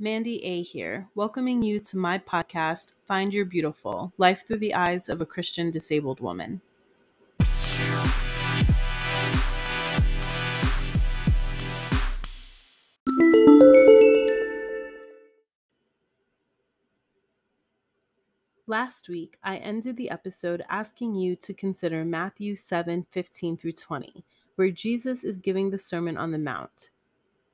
Mandy A here, welcoming you to my podcast, Find Your Beautiful Life Through the Eyes of a Christian Disabled Woman. Last week, I ended the episode asking you to consider Matthew 7 15 through 20, where Jesus is giving the Sermon on the Mount.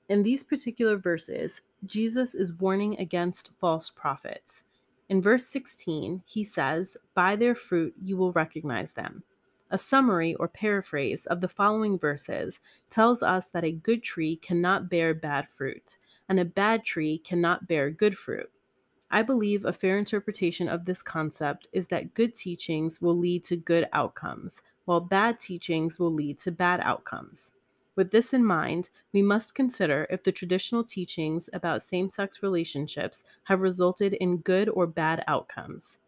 In these particular verses, Jesus is warning against false prophets. In verse 16, he says, By their fruit you will recognize them. A summary or paraphrase of the following verses tells us that a good tree cannot bear bad fruit, and a bad tree cannot bear good fruit. I believe a fair interpretation of this concept is that good teachings will lead to good outcomes, while bad teachings will lead to bad outcomes. With this in mind, we must consider if the traditional teachings about same sex relationships have resulted in good or bad outcomes.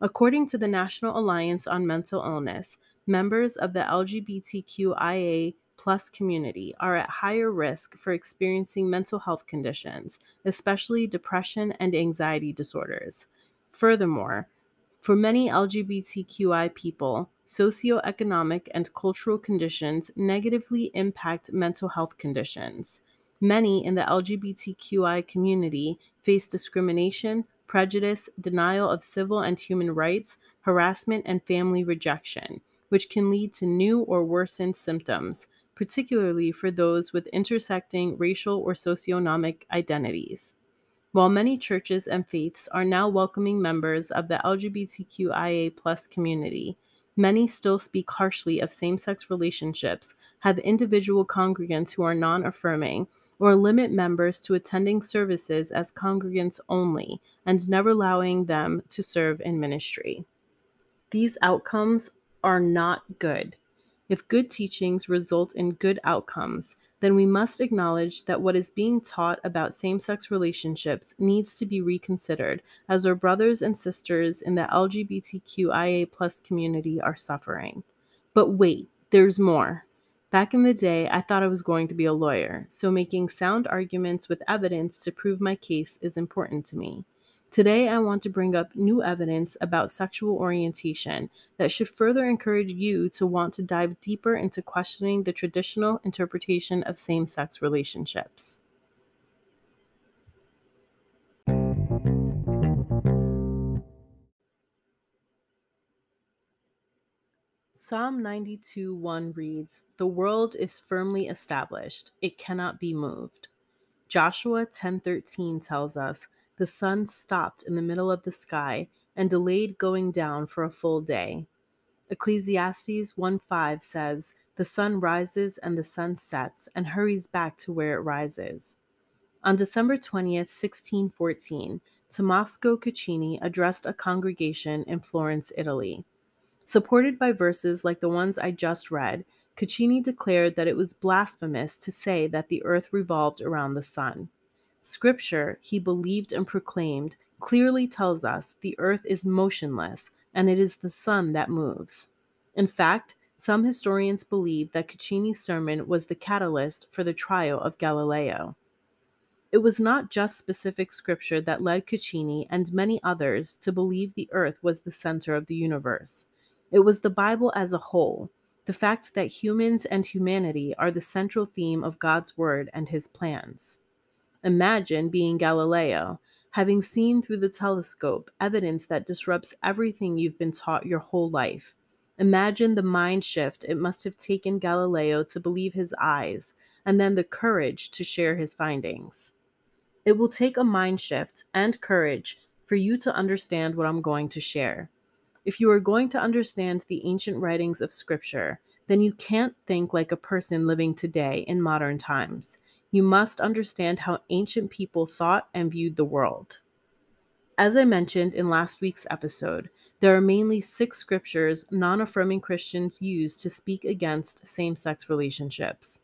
According to the National Alliance on Mental Illness, members of the LGBTQIA plus community are at higher risk for experiencing mental health conditions, especially depression and anxiety disorders. Furthermore, for many LGBTQI people, socioeconomic and cultural conditions negatively impact mental health conditions. Many in the LGBTQI community face discrimination, prejudice, denial of civil and human rights, harassment, and family rejection, which can lead to new or worsened symptoms, particularly for those with intersecting racial or socioeconomic identities. While many churches and faiths are now welcoming members of the LGBTQIA community, many still speak harshly of same sex relationships, have individual congregants who are non affirming, or limit members to attending services as congregants only and never allowing them to serve in ministry. These outcomes are not good. If good teachings result in good outcomes, then we must acknowledge that what is being taught about same sex relationships needs to be reconsidered as our brothers and sisters in the LGBTQIA community are suffering. But wait, there's more. Back in the day, I thought I was going to be a lawyer, so making sound arguments with evidence to prove my case is important to me. Today, I want to bring up new evidence about sexual orientation that should further encourage you to want to dive deeper into questioning the traditional interpretation of same sex relationships. Psalm 92 1 reads, The world is firmly established, it cannot be moved. Joshua 10:13 tells us, the sun stopped in the middle of the sky and delayed going down for a full day. Ecclesiastes 1:5 says, "The sun rises and the sun sets and hurries back to where it rises." On December 20th, 1614, Tommaso Caccini addressed a congregation in Florence, Italy. Supported by verses like the ones I just read, Caccini declared that it was blasphemous to say that the earth revolved around the sun. Scripture, he believed and proclaimed, clearly tells us the earth is motionless and it is the sun that moves. In fact, some historians believe that Caccini's sermon was the catalyst for the trial of Galileo. It was not just specific scripture that led Caccini and many others to believe the earth was the center of the universe. It was the Bible as a whole, the fact that humans and humanity are the central theme of God's word and his plans. Imagine being Galileo, having seen through the telescope evidence that disrupts everything you've been taught your whole life. Imagine the mind shift it must have taken Galileo to believe his eyes, and then the courage to share his findings. It will take a mind shift and courage for you to understand what I'm going to share. If you are going to understand the ancient writings of Scripture, then you can't think like a person living today in modern times you must understand how ancient people thought and viewed the world. As I mentioned in last week's episode, there are mainly six scriptures non affirming Christians use to speak against same sex relationships.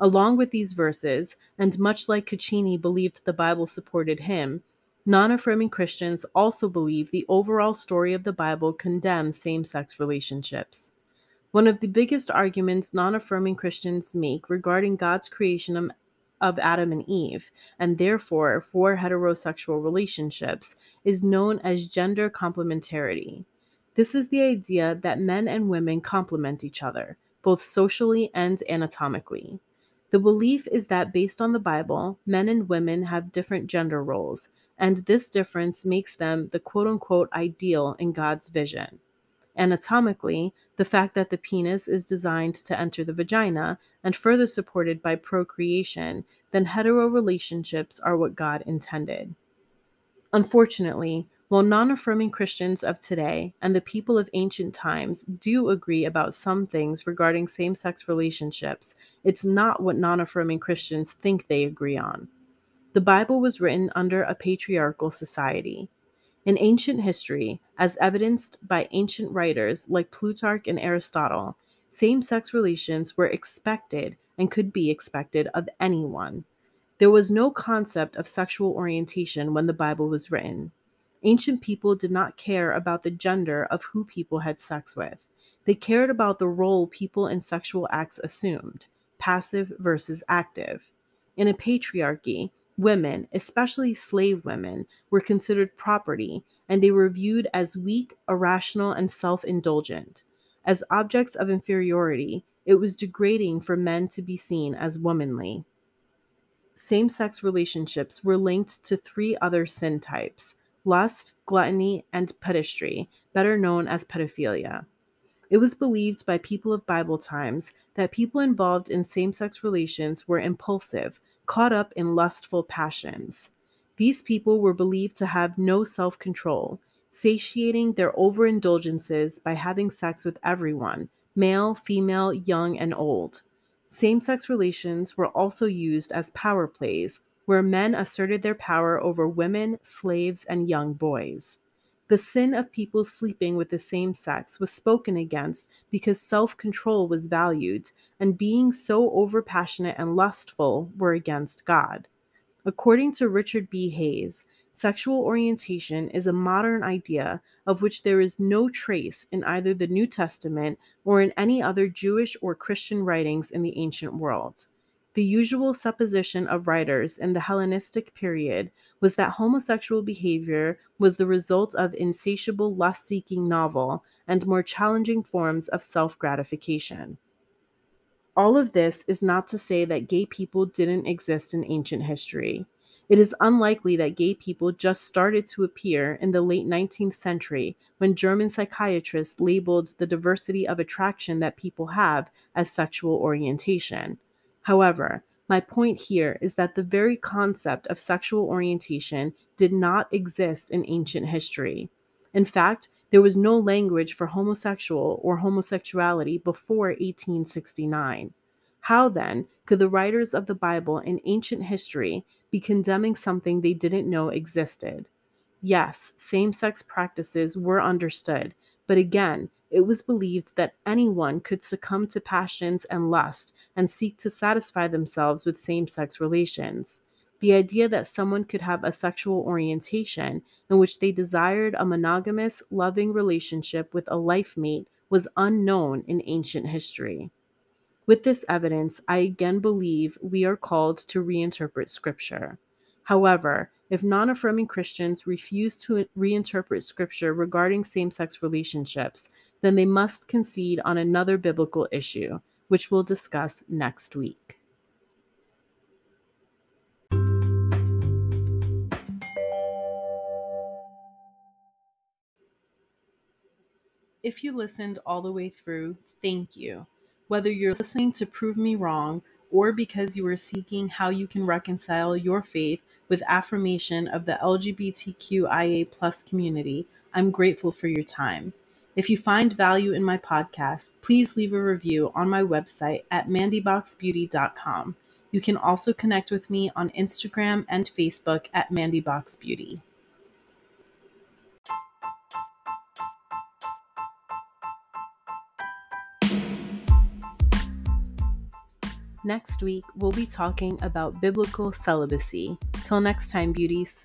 Along with these verses, and much like Caccini believed the Bible supported him, non affirming Christians also believe the overall story of the Bible condemns same sex relationships. One of the biggest arguments non affirming Christians make regarding God's creation of Adam and Eve, and therefore for heterosexual relationships, is known as gender complementarity. This is the idea that men and women complement each other, both socially and anatomically. The belief is that based on the Bible, men and women have different gender roles, and this difference makes them the quote unquote ideal in God's vision. Anatomically, the fact that the penis is designed to enter the vagina and further supported by procreation, then hetero relationships are what God intended. Unfortunately, while non affirming Christians of today and the people of ancient times do agree about some things regarding same sex relationships, it's not what non affirming Christians think they agree on. The Bible was written under a patriarchal society. In ancient history, as evidenced by ancient writers like Plutarch and Aristotle, same sex relations were expected and could be expected of anyone. There was no concept of sexual orientation when the Bible was written. Ancient people did not care about the gender of who people had sex with. They cared about the role people in sexual acts assumed passive versus active. In a patriarchy, Women, especially slave women, were considered property, and they were viewed as weak, irrational, and self indulgent. As objects of inferiority, it was degrading for men to be seen as womanly. Same sex relationships were linked to three other sin types lust, gluttony, and pederasty, better known as pedophilia. It was believed by people of Bible times that people involved in same sex relations were impulsive, caught up in lustful passions. These people were believed to have no self control, satiating their overindulgences by having sex with everyone male, female, young, and old. Same sex relations were also used as power plays, where men asserted their power over women, slaves, and young boys. The sin of people sleeping with the same sex was spoken against because self control was valued, and being so overpassionate and lustful were against God. According to Richard B. Hays, sexual orientation is a modern idea of which there is no trace in either the New Testament or in any other Jewish or Christian writings in the ancient world. The usual supposition of writers in the Hellenistic period was that homosexual behavior was the result of insatiable lust seeking novel and more challenging forms of self gratification. All of this is not to say that gay people didn't exist in ancient history. It is unlikely that gay people just started to appear in the late 19th century when German psychiatrists labeled the diversity of attraction that people have as sexual orientation. However, my point here is that the very concept of sexual orientation did not exist in ancient history. In fact, there was no language for homosexual or homosexuality before 1869. How then could the writers of the Bible in ancient history be condemning something they didn't know existed? Yes, same sex practices were understood, but again, it was believed that anyone could succumb to passions and lust and seek to satisfy themselves with same sex relations. The idea that someone could have a sexual orientation in which they desired a monogamous, loving relationship with a life mate was unknown in ancient history. With this evidence, I again believe we are called to reinterpret Scripture. However, if non affirming Christians refuse to reinterpret Scripture regarding same sex relationships, then they must concede on another biblical issue, which we'll discuss next week. If you listened all the way through, thank you. Whether you're listening to prove me wrong or because you are seeking how you can reconcile your faith with affirmation of the LGBTQIA plus community, I'm grateful for your time. If you find value in my podcast, please leave a review on my website at mandyboxbeauty.com. You can also connect with me on Instagram and Facebook at mandyboxbeauty. Next week, we'll be talking about biblical celibacy. Till next time, beauties.